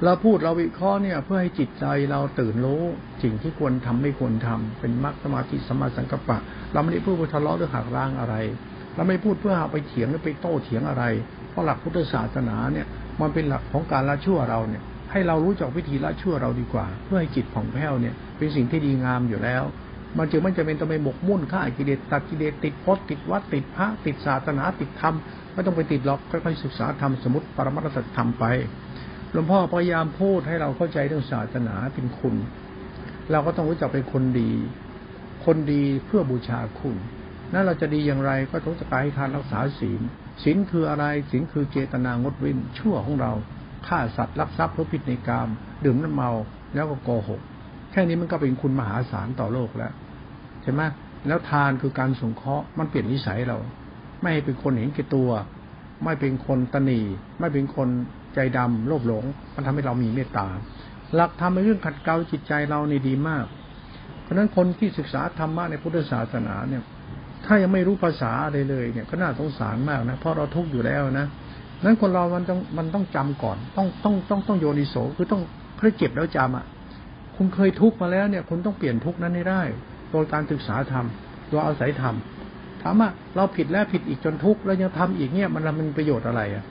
เราพูดเราวิเคราะห์เนี่ย เพื่อให้จิตใจเราตื่นรู้สิ่งที่ควรทำไม่ควรทำเป็นมรรคสมาธิสมาสังกัปปะ เราไม่ได้พูดเพื่อทะเลาะหรือหักล้างอะไร เราไม่พูดเพื่อเอาไปเถียงหรือไปโต้เถียงอะไร เพราะหลักพุทธศาสนาเนี่ย มันเป็นหลักของการละชั่วเราเนี่ย ให้เรารู้จักวิธีละชั่วเราดีกว่า เพื่อให้จิตผ่องแผ้วเนี่ย เป็นสิ่งที่ดีงามอยู่แล้ว มันจึงไม่จำเป็นต้องไปหมกมุ่นฆ่ากิเลสตัดกิเลสติดพจน์ติดวัดติดพระติดศาสนาติดธรรมไม่ต้องไปติดหรอกค่อยๆศึกษาธรรมสมุติปรมัตถธรรมไปหลวงพ่อพยายามพูดให้เราเข้าใจเรื่องศาสนาเป็นคุณ เราก็ต้องรู้จักเป็นคนดี คนดีเพื่อบูชาคุณนั่นเราจะดีอย่างไรก็ต้องจะกายทานรักษาศีลศีลคืออะไรศีลคือเจตนางดเว้นชั่วของเราฆ่าสัตว์ลักทรัพย์ทุผิดในกาม ดื่มน้ำเมาแล้วก็โกหก แค่นี้มันก็เป็นคุณมหาศาลต่อโลกแล้ว ใช่ไหมแล้วทานคือการสงเคราะห์มันเปลี่ยนนิสัยเรา ไม่เป็นคนเห็นแก่ตัว ไม่เป็นคนตนีไม่เป็นคนใจดำโลภหลง มันทำให้เรามีเมตตา หลักธรรมในเรื่องขัดเกลาจิตใจเราในดีมาก เพราะนั้นคนที่ศึกษาธรรมะในพุทธศาสนาเนี่ย ถ้ายังไม่รู้ภาษาอะไรเลยเนี่ยก็น่าสงสารมากนะเพราะเราทุกข์อยู่แล้วนะนั้นคนเรามันต้องมันต้องจำก่อน ต้องต้องต้องต้องโยนิโสคือต้องเพื่อเก็บแล้วจำอะคุณเคยทุกข์มาแล้วเนี่ย คุณต้องเปลี่ยนทุกข์นั้นให้ได้ โดยการศึกษาธรรมโดยอาศัยธรรมถามว่าเราผิดแล้วผิดอีกจนทุกข์แล้วยังทำอีกเนี่ยมันมันประโยชน์อะไรอะ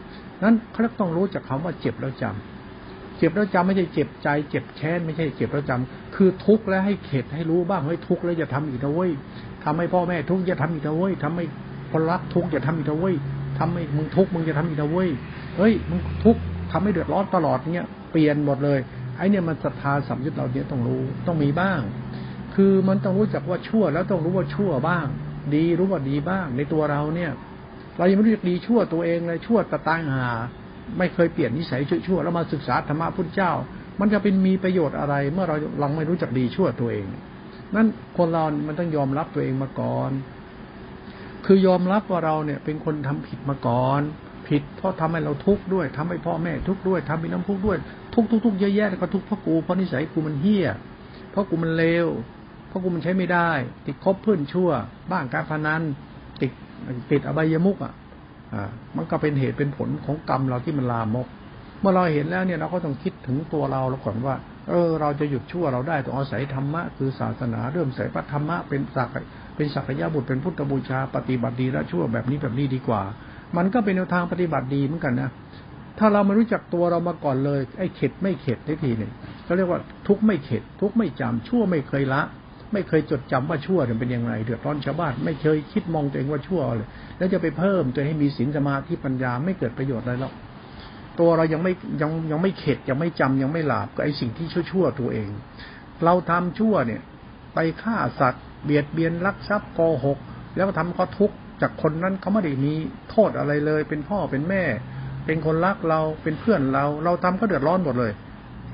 นั้นเขาต้องรู้จากคาว่าเจ็บแล้วจำเจ็บแล้วจำไม่ใช่เจ็บใจ เจ็บแค้นไม่ใช่เจ็บแล้วจำคือทุกข์แล้วให้เข็ดให้รู้บ้างเฮ้ยทุกข์แล้วจะทำอีกนะเว้ยทำให้พ่อแม่ทุกข์จะทำอีกนะเว้ยทำให้คนรักทุกข์จะทำอีกนะเว้ยทำให้มึงทุกข์มึงจะทำอีกนะเว้ยเฮ้ยมึงทุกข์ทำให้เดือดร้อนตลอดเนี้ยเปลี่ยนหมดเลยไอ้เนี่ยมันศรัทธาสัมยุตเราเนี้ยต้องรู้ต้องมีบ้าง คือมันต้องรู้จักว่าชั่ว แล้วต้องรู้ว่าชั่วบ้าง ดีรู้ว่าดีบ้าง ในตัวเราเนี่ย เรายังไม่รู้จักดีชั่วตัวเองเลยชั่วตะตายหา ไม่เคยเปลี่ยนนิสัยชั่วแล้วมาศึกษาธรรมะพุทธเจ้า มันจะเป็นมีประโยชน์อะไร เมื่อเราลังไม่รู้จักดีชั่วตัวเอง นั้นคนเรา มันต้องยอมรับตัวเองมาก่อน คือยอมรับว่าเราเนี่ย เป็นคนทำผิดมาก่อน ผิดเพราะทำให้เราทุกข์ด้วยทำให้พ่อแม่ทุกข์ด้วยทำให้น้ำทุกด้วย ทุกทุกทุกเยอะแยะแล้วก็ทุกข์เพราะกูเพราะนิสัยกูมันเฮี้ยเพราะกูมันเลว พราะกูมันใช้ไม่ได้ ติดคบเพื่อนชั่ว บ้างการพนันติดติดอบายมุกอะอ่ามันก็เป็นเหตุเป็นผลของกรรมเราที่มันลามก เมื่อเราเห็นแล้วเนี่ยเราก็ต้องคิดถึงตัวเราแล้วก่อนว่า เออ เราจะหยุดชั่วเราได้ต้องอาศัยธรรมะคือศาสนาเริ่มใส่พระธรรมะเป็นสักเป็นสักยะบุตรเป็นพุทธบูชา ปฏิบัติดีและชั่วแบบนี้แบบนี้ดีกว่า มันก็เป็นแนวทางปฏิบัติดีเหมือนกันนะถ้าเราไม่รู้จักตัวเรามาก่อนเลย ไอ้เข็ดไม่เข็ดได้ทีหนึ่งเขาเรียกว่าทุกไม่เข็ด ทุกไม่จำชั่วไม่เคยละ ไม่เคยจดจำว่าชั่วเป็นยังไงเดือดร้อนชาวบ้านไม่เคยคิดมองตัวเองว่าชั่วเลย แล้วจะไปเพิ่มตัวให้มีศีลสมาธิปัญญาไม่เกิดประโยชน์อะไรหรอกตัวเรายังไม่ยังยังไม่เข็ดยังไม่จำยังไม่หลาบก็ไอสิ่งที่ชั่วๆตัวเอง เราทำชั่วเนี่ย ไปฆ่าสัตว์ เบียดเบียนลักทรัพย์โกหก แล้วทำเขาทุกข์จากคนนั้นเขาไม่ได้มีโทษอะไรเลย เป็นพ่อเป็นแม่ เป็นคนรักเราเป็นเพื่อนเรา เราทำก็เดือดร้อนหมดเลย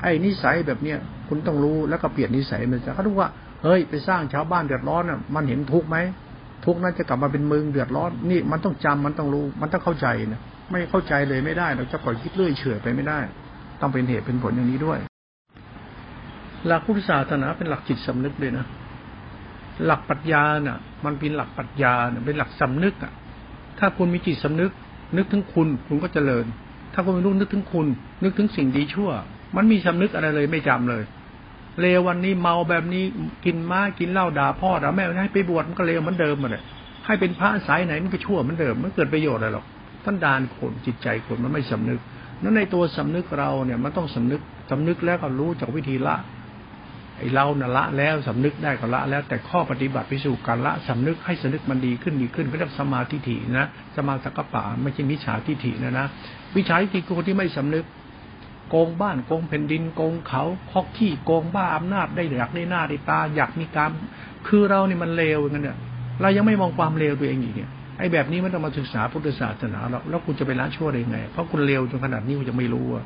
ไอ้นิสัยแบบเนี้ยคุณต้องรู้แล้วก็เปลี่ยนนิสัยมันจะเขาดูว่า เฮ้ยไปสร้างชาวบ้านเดือดร้อนอะมันเห็นทุกข์ไหมทุกข์นั้นจะกลับมาเป็นมึงเดือดร้อน นี่มันต้องจำมันต้องรู้ มันต้องเข้าใจนะไม่เข้าใจเลยไม่ได้ เราจะปล่อยคิดเรื่อยเฉื่อยไปไม่ได้ ต้องเป็นเหตุเป็นผลอย่างนี้ด้วย หลักพุทธศาสนาเป็นหลักจิตสำนึกเลยนะหลักปรัชญาน่ะ มันเป็นหลักปรัชญาเป็นหลักสำนึกอะ ถ้าคุณมีจิตสำนึก นึกถึงคุณ คุณก็เจริญ ถ้าคุณไม่รู้นึกถึงคุณ นึกถึงสิ่งดีชั่ว มันมีสำนึกอะไรเลยไม่จำเลย เลววันนี้เมาแบบนี้กินม้ากินเหล้าด่าพ่อด่าแม่ให้ไปบวชมันก็เลวเหมือนเดิมมาเลยให้เป็นพระสายไหนมันก็ชั่วเหมือนเดิมมันเกิดประโยชน์อะไรหรอกท่านดานคนจิตใจคนมันไม่สำนึกนั้นในตัวสำนึกเราเนี่ยมันต้องสำนึกสำนึกแล้วก็รู้จากวิธีละไอ้เราน่ะละแล้วสำนึกได้ก็ละแล้วแต่ข้อปฏิบัติไปสู่การละสำนึกให้สำนึกมันดีขึ้นดีขึ้นก็เรียกสมาธิฐินะสมาสักปะไม่ใช่มิจฉาทิฏฐินะนะวิชาทิฏฐิคือคนที่ไม่สำนึก โกงบ้านโกงแผ่นดินโกงเขาคอกที่โกงบ้าอำนาจได้อยากได้หน้าได้ตา อยากมีการคือเราเนี่ยมันเลวอย่างนั้นเนี่ยเรายังไม่มองความเลวตัวเองอีกเนี่ยไอ้แบบนี้ไม่ต้องมาศึกษาพุทธศาสนาหรอกแล้วคุณจะไปละชั่วได้ไง เพราะคุณเลวจนขนาดนี้คุณจะไม่รู้ว่า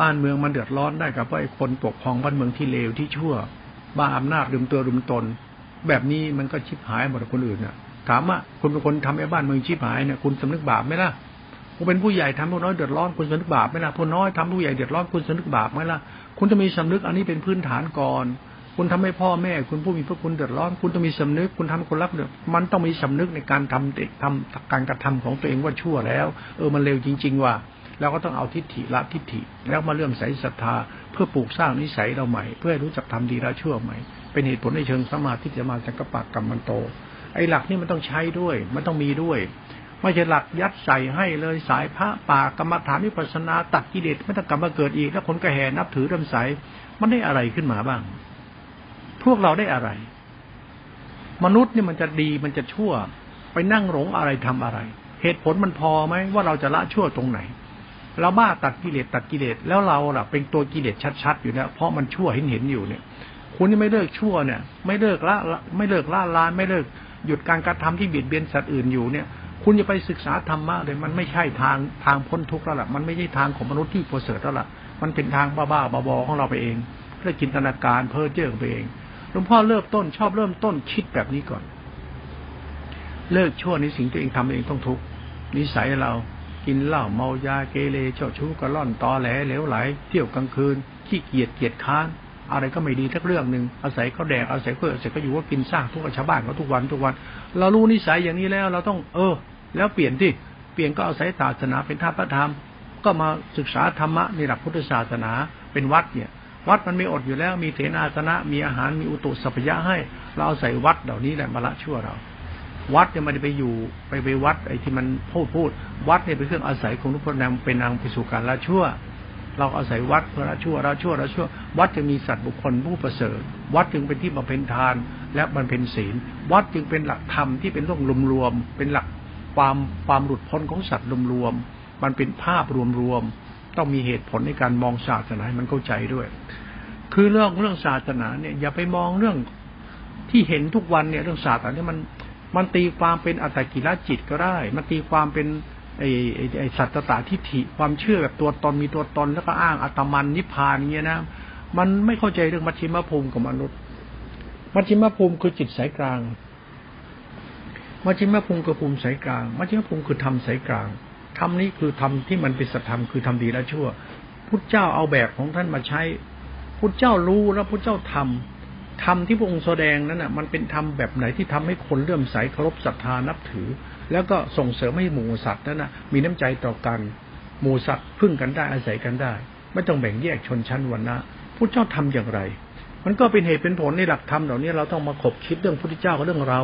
บ้านเมืองมันเดือดร้อนได้กับไอ้คนปกครองบ้านเมืองที่เลวที่ชั่ว บ้าอำนาจลืมตัวลืมตน แบบนี้มันก็ชิบหายหมดคนอื่นน่ะ ถามว่าคุณเป็นคนทำให้บ้านเมืองชิบหายเนี่ยคุณสำนึกบาปไหมล่ะ คุณเป็นผู้ใหญ่ทำผู้น้อยเดือดร้อนคุณสำนึกบาปไหมล่ะผู้น้อยทำผู้ใหญ่เดือดร้อนคุณสำนึกบาปไหมล่ะคุณจะมีสำนึกอันนี้เป็นพื้นฐานก่อน คุณทำให้พ่อแม่ คุณผู้มีพระคุณเดือดร้อน คุณต้องมีสำนึก คุณทำคนรักเดือดมันต้องมีสำนึกในการทำเด็กทำการกระทำของตัวเองว่าชั่วแล้ว เออมันเร็วจริง ๆ ว่าเราก็ต้องเอาทิฏฐิละทิฏฐิ แล้วมาเริ่มใส่ศรัทธา เพื่อปลูกสร้างนิสัยเราใหม่ เพื่อรู้จักทำดีละชั่วใหม่ เป็นเหตุผลในเชิงสมาธิจะมาสังกปะกรรมมันโตไอ้หลักนี่มันต้องใช้ด้วย มันต้องมีด้วย ไม่ใช่หลักยัดใส่ให้เลยสายพระป่ากรรมฐานวิปัสนาตัดกิเลสไม่ต้องกลับมาเกิดอีก แล้วคนก็แห่นับถือเริ่มใสมันได้อะไรขึ้นมาบ้าง พวกเราได้อะไร มนุษย์เนี่ยมันจะดีมันจะชั่ว ไปนั่งหลงอะไรทำอะไร เหตุผลมันพอไหมว่าเราจะละชั่วตรงไหน เราบ้าตัดกิเลสตัดกิเลสแล้วเราล่ะ เป็นตัวกิเลสชัดๆอยู่เนี่ยเพราะมันชั่วเห็นเห็นอยู่เนี่ยคุณที่ไม่เลิกชั่วเนี่ย ไม่เลิกละไม่เลิกละลานไม่เลิกหยุดการกระทำที่เบียดเบียนสัตว์อื่นอยู่เนี่ย คุณจะไปศึกษาธรรมะเลยมันไม่ใช่ทางทางพ้นทุกข์แล้วล่ะมันไม่ใช่ทางของมนุษย์ที่ประเสริฐแล้วล่ะมันเป็นทางบ้าๆบอๆของเราไปเองเพื่อจินตนาการเพ้อเจ้อไปเองหลวงพ่อเริ่มต้นชอบเริ่มต้นคิดแบบนี้ก่อน เลิกชั่วในสิ่งตัวเองทำเองต้องทุกข์นิสัยเรากินเหล้าเมายาเกเรเจ้าชู้กระล่อนตอแหลเหลวไหล เที่ยวกลางคืน ขี้เกียจเกียจค้านอะไรก็ไม่ดีทักเรื่องหนึ่งอาศัยเขาแดกอาศัยเพื่ออาศัยก็อยู่ว่ากินสร้างทุกชาวบ้านเขาทุกวันทุกวัน เรารู้นิสัยอย่างนี้แล้วเราต้องเออ แล้วเปลี่ยนที่เปลี่ยนก็อาศัยศาสนาเป็นท่าพระธรรม ก็มาศึกษาธรรมะในหลักพุทธศาสนาเป็นวัดเนี่ย วัดมันไม่อดอยู่แล้วมีเถนาสนะมีอาหารมีอุตุสัพยะให้ เราเอาใส่วัดเหล่านี้แหละมาละชั่วเรา วัดเนี่ยมันไปอยู่ไปไปวัดไอ้ที่มันพูดพูด วัดเนี่ยเป็นเครื่องอาศัยของทุกพนางเป็นนางไปสู่การละชั่ว เราอาศัยวัดเพื่อละชั่วละชั่วละชั่ว วัดจะมีสัตว์บุคคลผู้ประเสริฐ วัดจึงเป็นที่บำเพ็ญทานและบำเพ็ญศีล วัดจึงเป็นหลักธรรมที่เป็นเรื่องรวมๆเป็นหลัก ความความหลุดพ้นของสัตว์รวมๆมันเป็นภาพรวมๆต้องมีเหตุผลในการมองศาสนาให้มันเข้าใจด้วย คือเรื่องเรื่องศาสนาเนี่ยอย่าไปมองเรื่องที่เห็นทุกวันเนี่ยเรื่องศาสตร์อันนี้มันมันตีความเป็นอัตกิรจิตก็ได้ มันตีความเป็นไอ้ไอ้สัตตตาทิฏฐิความเชื่อแบบตัวตนมีตัวตนแล้วก็อ้างอัตมันนิพพานเงี้ยนะ มันไม่เข้าใจเรื่องมัชชิมภูมิของมนุษย์ มัชชิมภูมิคือจิตสายกลาง มัชชิมภูมิคือภูมิสายกลางมัชชิมภูมิคือธรรมสายกลางธรรมนี้คือธรรมที่มันเป็นสัตธรรมคือทำดีและชั่วพุทธเจ้าเอาแบบของท่านมาใช้พุทธเจ้ารู้แล้วพุทธเจ้าทำธรรมที่พระองค์แสดงนั้นน่ะ มันเป็นธรรมแบบไหนที่ทำให้คนเลื่อมใสเคารพศรัทธานับถือ แล้วก็ส่งเสริมให้หมู่สัตว์นั้นน่ะ มีน้ำใจต่อกัน หมู่สัตว์พึ่งกันได้อาศัยกันได้ ไม่ต้องแบ่งแยกชนชั้นวรรณะพุทธเจ้าทำอย่างไร มันก็เป็นเหตุเป็นผลในหลักธรรมเหล่านี้เราต้องมาขบคิดเรื่องพุทธเจ้ากับเรื่องเรา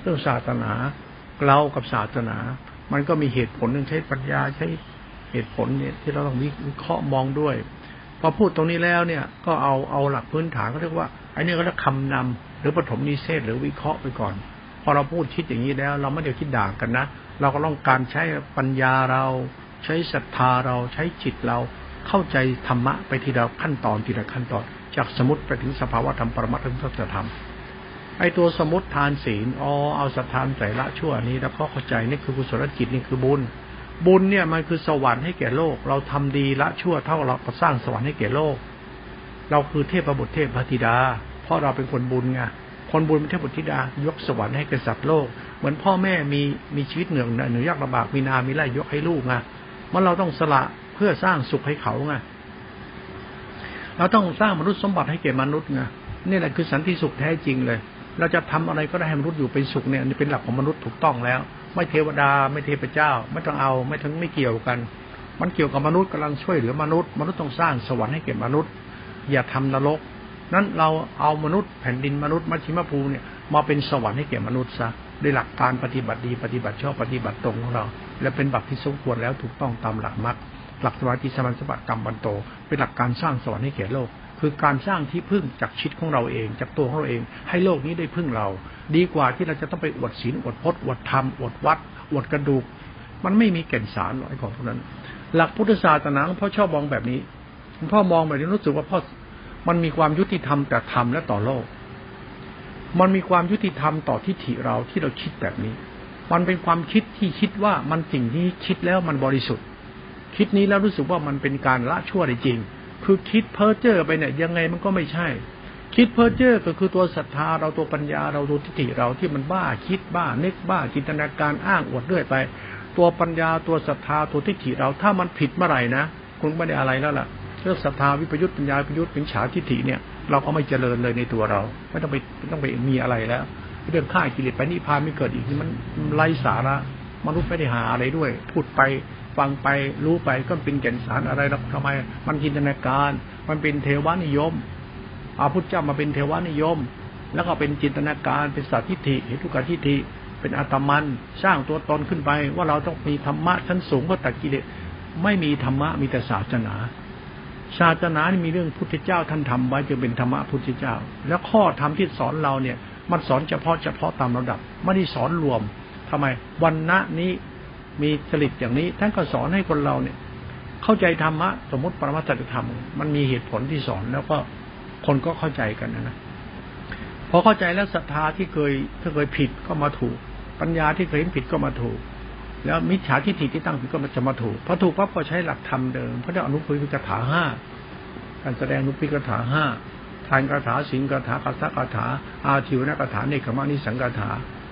เรื่องศาสนาเรากับศาสนา มันก็มีเหตุผลหนึ่งใช้ปัญญาใช้เหตุผลเนี่ยที่เราต้องวิเคราะห์มองด้วย พอพูดตรงนี้แล้วเนี่ย ก็เอาเอาหลักพื้นฐานเขาเรียกว่าไอ้นี่ก็เรียกคำนำหรือปฐมนิเทศหรือวิเคราะห์ไปก่อน พอเราพูดคิดอย่างนี้แล้ว เราไม่เดี๋ยวคิดด่างกันนะเราก็ต้องการใช้ปัญญาเรา ใช้ศรัทธาเราใช้จิตเราเข้าใจธรรมะไปทีละขั้นตอนทีละขั้นตอน จากสมุติไปถึงสภาวะธรรมปรมัตถ์ถึงสัจธรรม ไอตัวสมุติทานศีลอ๋อเอาศรัทธาใส่ละชั่วนี้ แล้วก็เข้าใจนี่คือกุศลจิตนี่คือบุญ บุญเนี่ยมันคือสวรรค์ให้แก่โลก เราทำดีละชั่วเท่าเราสร้างสวรรค์ให้แก่โลก เราคือเทพประบุเทพพธิดา เพราะเราเป็นคนบุญไงคนบุญเป็นเทพบุตรธิดายกสวรรค์ให้แก่สัตว์โลก เหมือนพ่อแม่มีมีชีวิตเหนื่อยเหนื่อยยากลำบากมีนา มีไร่ยกให้ลูกไงมันเราต้องสละเพื่อสร้างสุขให้เขาไงเราต้องสร้างมนุษย์สมบัติให้แก่มนุษย์ไงนี่แหละคือสันติสุขแท้จริงเลย เราจะทำอะไรก็ได้ให้มนุษย์อยู่เป็นสุขเนี่ยนี่เป็นหลักของมนุษย์ถูกต้องแล้ว ไม่เทวดาไม่เทพเจ้า ไม่ต้องเอาไม่ทั้งไม่เกี่ยวกัน มันเกี่ยวกับมนุษย์กำลังช่วยเหลือมนุษย์ มนุษย์ต้องสร้างสวรรค์ให้แก่มนุษย์ อย่าทำนรก นั้นเราเอามนุษย์แผ่นดินมนุษย์มัชชิมภูเนี่ยมาเป็นสวรรค์ให้แก่มนุษย์ซะด้วยหลักการปฏิบัติดีปฏิบัติชอบปฏิบัติตรงของเรา และเป็นบัตรที่สมควรแล้วถูกต้องตามหลักมรรคหลักสมาธิสมาธิกรรมบันโต เป็นหลักการสร้างสวรรค์ให้แก่โลก คือการสร้างที่พึ่งจากชิดของเราเอง จากตัวของเราเอง ให้โลกนี้ได้พึ่งเรา ดีกว่าที่เราจะต้องไปอวดศีลอวดพจน์อวดธรรมอวดวัดอวดกระดูก มันไม่มีแก่นสารหรอกไอ้ของพวกนั้น หลักพุทธศาสนาหลวงพ่อชอบมองแบบนี้หลวงพ่อมองแบบนี้รู้สึกว่าพ่อมันมีความยุติธรรมแต่ธรรมและต่อโลก มันมีความยุติธรรมต่อทิฏฐิเราที่เราคิดแบบนี้ มันเป็นความคิดที่คิดว่ามันสิ่งที่คิดแล้วมันบริสุทธิ์ คิดนี้แล้วรู้สึกว่ามันเป็นการละชั่วได้จริง คือคิดเพ้อเจ้อไปเนี่ยยังไงมันก็ไม่ใช่ คิดเพ้อเจ้อก็คือตัวศรัทธาเราตัวปัญญาเราตัวทิฏฐิเราที่มันบ้าคิดบ้านึกบ้าจินตนาการอ้างอวดเรื่อยไป ตัวปัญญาตัวศรัทธาตัวทิฏฐิเราถ้ามันผิดเมื่อไหร่นะคุณไม่ได้อะไรแล้วล่ะเรื่องศรัทธาวิปยุทธปัญญาวิปยุทธเป็นฉาทิฏฐิเนี่ยเราก็ไม่เจริญเลยในตัวเรา ไม่ต้องไปไม่ต้องไปมีอะไรแล้ว เรื่องฆ่ากิเลสไปนิพพานไม่เกิดอีกนี่มันไร้สาระมนุษย์ไม่ได้หาอะไรด้วย พูดไป ฟังไปรู้ไปก็เป็นแก่นสารอะไรหรอกทำไม มันจินตนาการ มันเป็นเทวานิยมเอาพุทธเจ้ามาเป็นเทวานิยม แล้วก็เป็นจินตนาการเป็นสัตทิฏฐิเหตุกาทิฏฐิเป็นอัตมันสร้างตัวตนขึ้นไป ว่าเราต้องมีธรรมะชั้นสูงก็ตัดกิเลสไม่มีธรรมะมีแต่ศาสนาศาสนานี่มีเรื่องพุทธเจ้าท่านทำไว้จะเป็นธรรมะพุทธเจ้า แล้วข้อธรรมที่สอนเราเนี่ย มันสอนเฉพาะเฉพาะตามระดับ ไม่ได้สอนรวมทำไมวันณะนี้ มีจริตอย่างนี้ ท่านก็สอนให้คนเราเนี่ย เข้าใจธรรมะสมมติปรมัตถธรรม มันมีเหตุผลที่สอนแล้วก็คนก็เข้าใจกันนะนะพอเข้าใจแล้วศรัทธาที่เคยถ้าเคยผิดก็มาถูก ปัญญาที่เคยเห็นผิดก็มาถูก แล้วมิจฉาทิฏฐิที่ตั้งผิดก็มาจะมาถูกพอถูกปั๊บก็ใช้หลักธรรมเดิมพระเจ้าอนุปปิกถาห้าการแสดงอนุปปิกถาห้าทานคาถาสิงคาถาคัสคาถาอาทิวนาคาถาเนคขมานิสังคาถา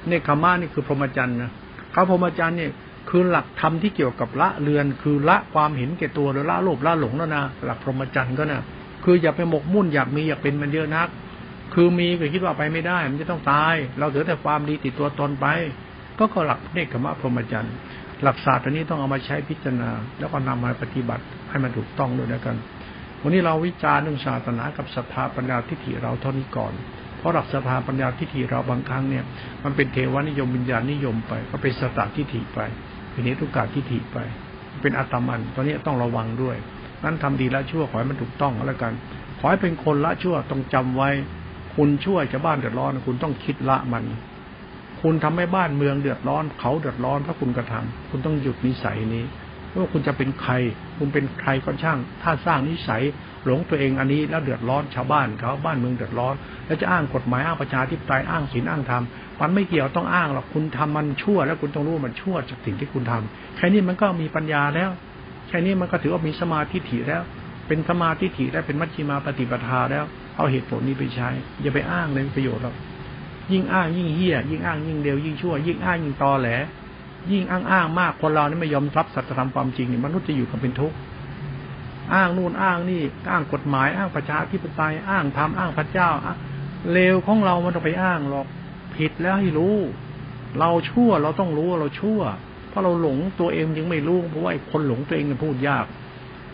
เนคขมานี่คือพรหมจรรย์นะเขาพรหมจรรย์เนี่ย คือหลักธรรมที่เกี่ยวกับละเรือน คือละความเห็นแก่ตัวหรือละโลภละหลงแล้วนะหลักพรหมจรรย์ก็นะคืออย่าไปหมกมุ่นอยากมีอยากเป็นมันเยอะนัก คือมีก็คิดว่าไปไม่ได้ มันจะต้องตาย เราเหลือแต่ความดีติดตัวตนไป ก็ก็หลักเนคขมะพรหมจรรย์หลักศาสตร์ตัวนี้ต้องเอามาใช้พิจารณา แล้วก็นำมาปฏิบัติให้มันถูกต้องด้วยนะกัน วันนี้เราวิจารณ์เรื่องศาสนากับศรัทธาปัญญาทิฏฐิเราเท่านี้ก่อนเพราะหลักศรัทธาปัญญาทิฏฐิเราบางครั้งเนี่ย มันเป็นเทวนิยมวิญญาณนิยมไป ก็เป็นสตทิฏฐิไป เป็นนิทุกาทิฏฐิไป เป็นอัตมัน ตอนนี้ต้องระวังด้วย นั้นทำดีแล้วชั่วขอให้มันถูกต้องแล้วกัน ขอให้เป็นคนละชั่วต้องจำไว้ คุณช่วยจะบ้านเดือดร้อน คุณต้องคิดละมัน คุณทำให้บ้านเมืองเดือดร้อน เขาเดือดร้อนเพราะคุณกระทำคุณต้องหยุดนิสัยนี้ว่าคุณจะเป็นใคร คุณเป็นใครก็ช่าง ถ้าสร้างนิสัย หลงตัวเองอันนี้แล้วเดือดร้อนชาวบ้านเขาบ้านเมืองเดือดร้อน แล้วจะอ้างกฎหมายอ้างประชาธิปไตยอ้างศีลอ้างธรรมมันไม่เกี่ยวต้องอ้างหรอกคุณทำมันชั่ว แล้วคุณต้องรู้มันชั่วจากสิ่งที่คุณทำแค่นี้มันก็มีปัญญาแล้ว แค่นี้มันก็ถือว่ามีสมาธิถี่แล้ว เป็นสมาธิถี่ได้เป็นมัชฌิมาปฏิปทาแล้ว เอาเหตุผลนี้ไปใช้ อย่าไปอ้างเลยประโยชน์หรอกยิ่งอ้างยิ่งเฮี้ยยิ่งอ้างยิ่งเร็วยิ่งชั่ว ยิ่งอ้างยิ่งตอแหลยิ่งอ้างอ้างมากคนเรานี่ไม่ยอมรับสัจธรรมความจริงนี่มนุษย์จะอยู่กันเป็นทุกข์ อ้างนู่นอ้างนี่ อ้างกฎหมาย อ้างประชาธิปไตยอ้างธรรมอ้างพระเจ้าเลวของเรามันต้องไปอ้างหรอกผิดแล้วให้รู้ เราชั่วเราต้องรู้ว่าเราชั่ว เพราะเราหลงตัวเองยังไม่รู้เพราะว่าคนหลงตัวเองมันพูดยาก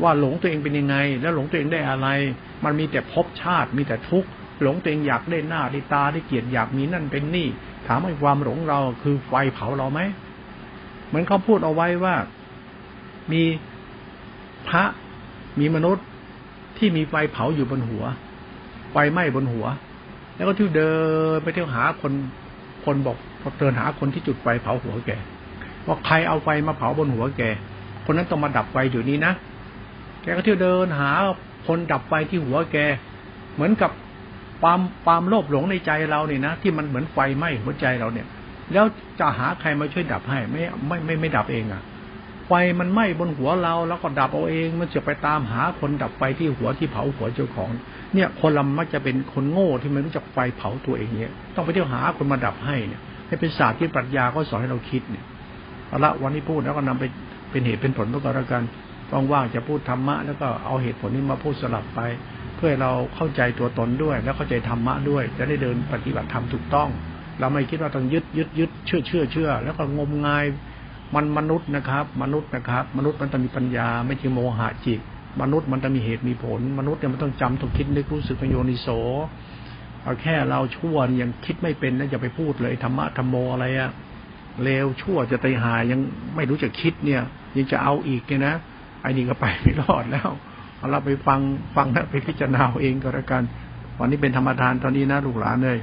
ว่าหลงตัวเองเป็นยังไง แล้วหลงตัวเองได้อะไร มันมีแต่ภพชาติ มีแต่ทุกข์หลงตัวเองอยากได้หน้าได้ตาได้เกียรติอยากมีนั่นเป็นนี่ ถามว่าความหลงเราคือไฟเผาเราไหมเหมือนเขาพูดเอาไว้ว่า มีพระ มีมนุษย์ที่มีไฟเผาอยู่บนหัว ไฟไหม้บนหัว แล้วก็ที่เดินไปเที่ยวหาคนคนบอกพอเดินหาคนที่จุดไฟเผาหัวแกว่าใครเอาไฟมาเผาบนหัวแก คนนั้นต้องมาดับไฟอยู่นี้นะ แกก็เที่ยวเดินหาคนดับไฟที่หัวแก เหมือนกับความความโลภหลงในใจเราเนี่ยนะที่มันเหมือนไฟไหม้หัวใจเราเนี่ย แล้วจะหาใครมาช่วยดับให้ไม่ไม่ไม่ไม่ดับเองอะ ไฟมันไหม้บนหัวเราแล้วก็ดับเอาเองมันจะไปตามหาคนดับไฟที่หัวที่เผาหัวเจ้าของ เนี่ยคนเรามักจะเป็นคนโง่ที่ไม่รู้จักไฟเผาตัวเองเนี่ยต้องไปเที่ยวหาคนมาดับให้เนี่ยให้เป็นศาสตร์ที่ปรัชญาก็สอนให้เราคิดเนี่ยเอาละวันนี้พูดแล้วก็นำไปเป็นเหตุเป็นผลก็แล้วกันต้องว่างๆจะพูดธรรมะแล้วก็เอาเหตุผลนี้มาพูดสลับไป เพื่อเราเข้าใจตัวตนด้วย แล้วเข้าใจธรรมะด้วย จะได้เดินปฏิบัติธรรมถูกต้อง เราไม่คิดว่าต้องยึดยึดยึดเชื่อเชื่อเชื่อแล้วก็งมงาย มันมนุษย์นะครับ มนุษย์นะครับ มนุษย์มันต้องมีปัญญา ไม่ใช่โมหะจิต มนุษย์มันต้องมีเหตุมีผล มนุษย์เนี่ยมันต้องจำต้องคิดนึกรู้สึกโยนิโสเอาแค่เราชั่วยังคิดไม่เป็นนะอย่าไปพูดเลยธรรมะธรรมโมอะไรอะเลวชั่วจะตายหายยังไม่รู้จะคิดเนี่ย ยังจะเอาอีกเนี่ยนะไอ้นี่ก็ไปไม่รอดแล้วเอาเราไปฟังฟังนะไปพิจารณาเองก็แล้วกัน วันนี้เป็นธรรมทานตอนนี้นะลูกหลานเลย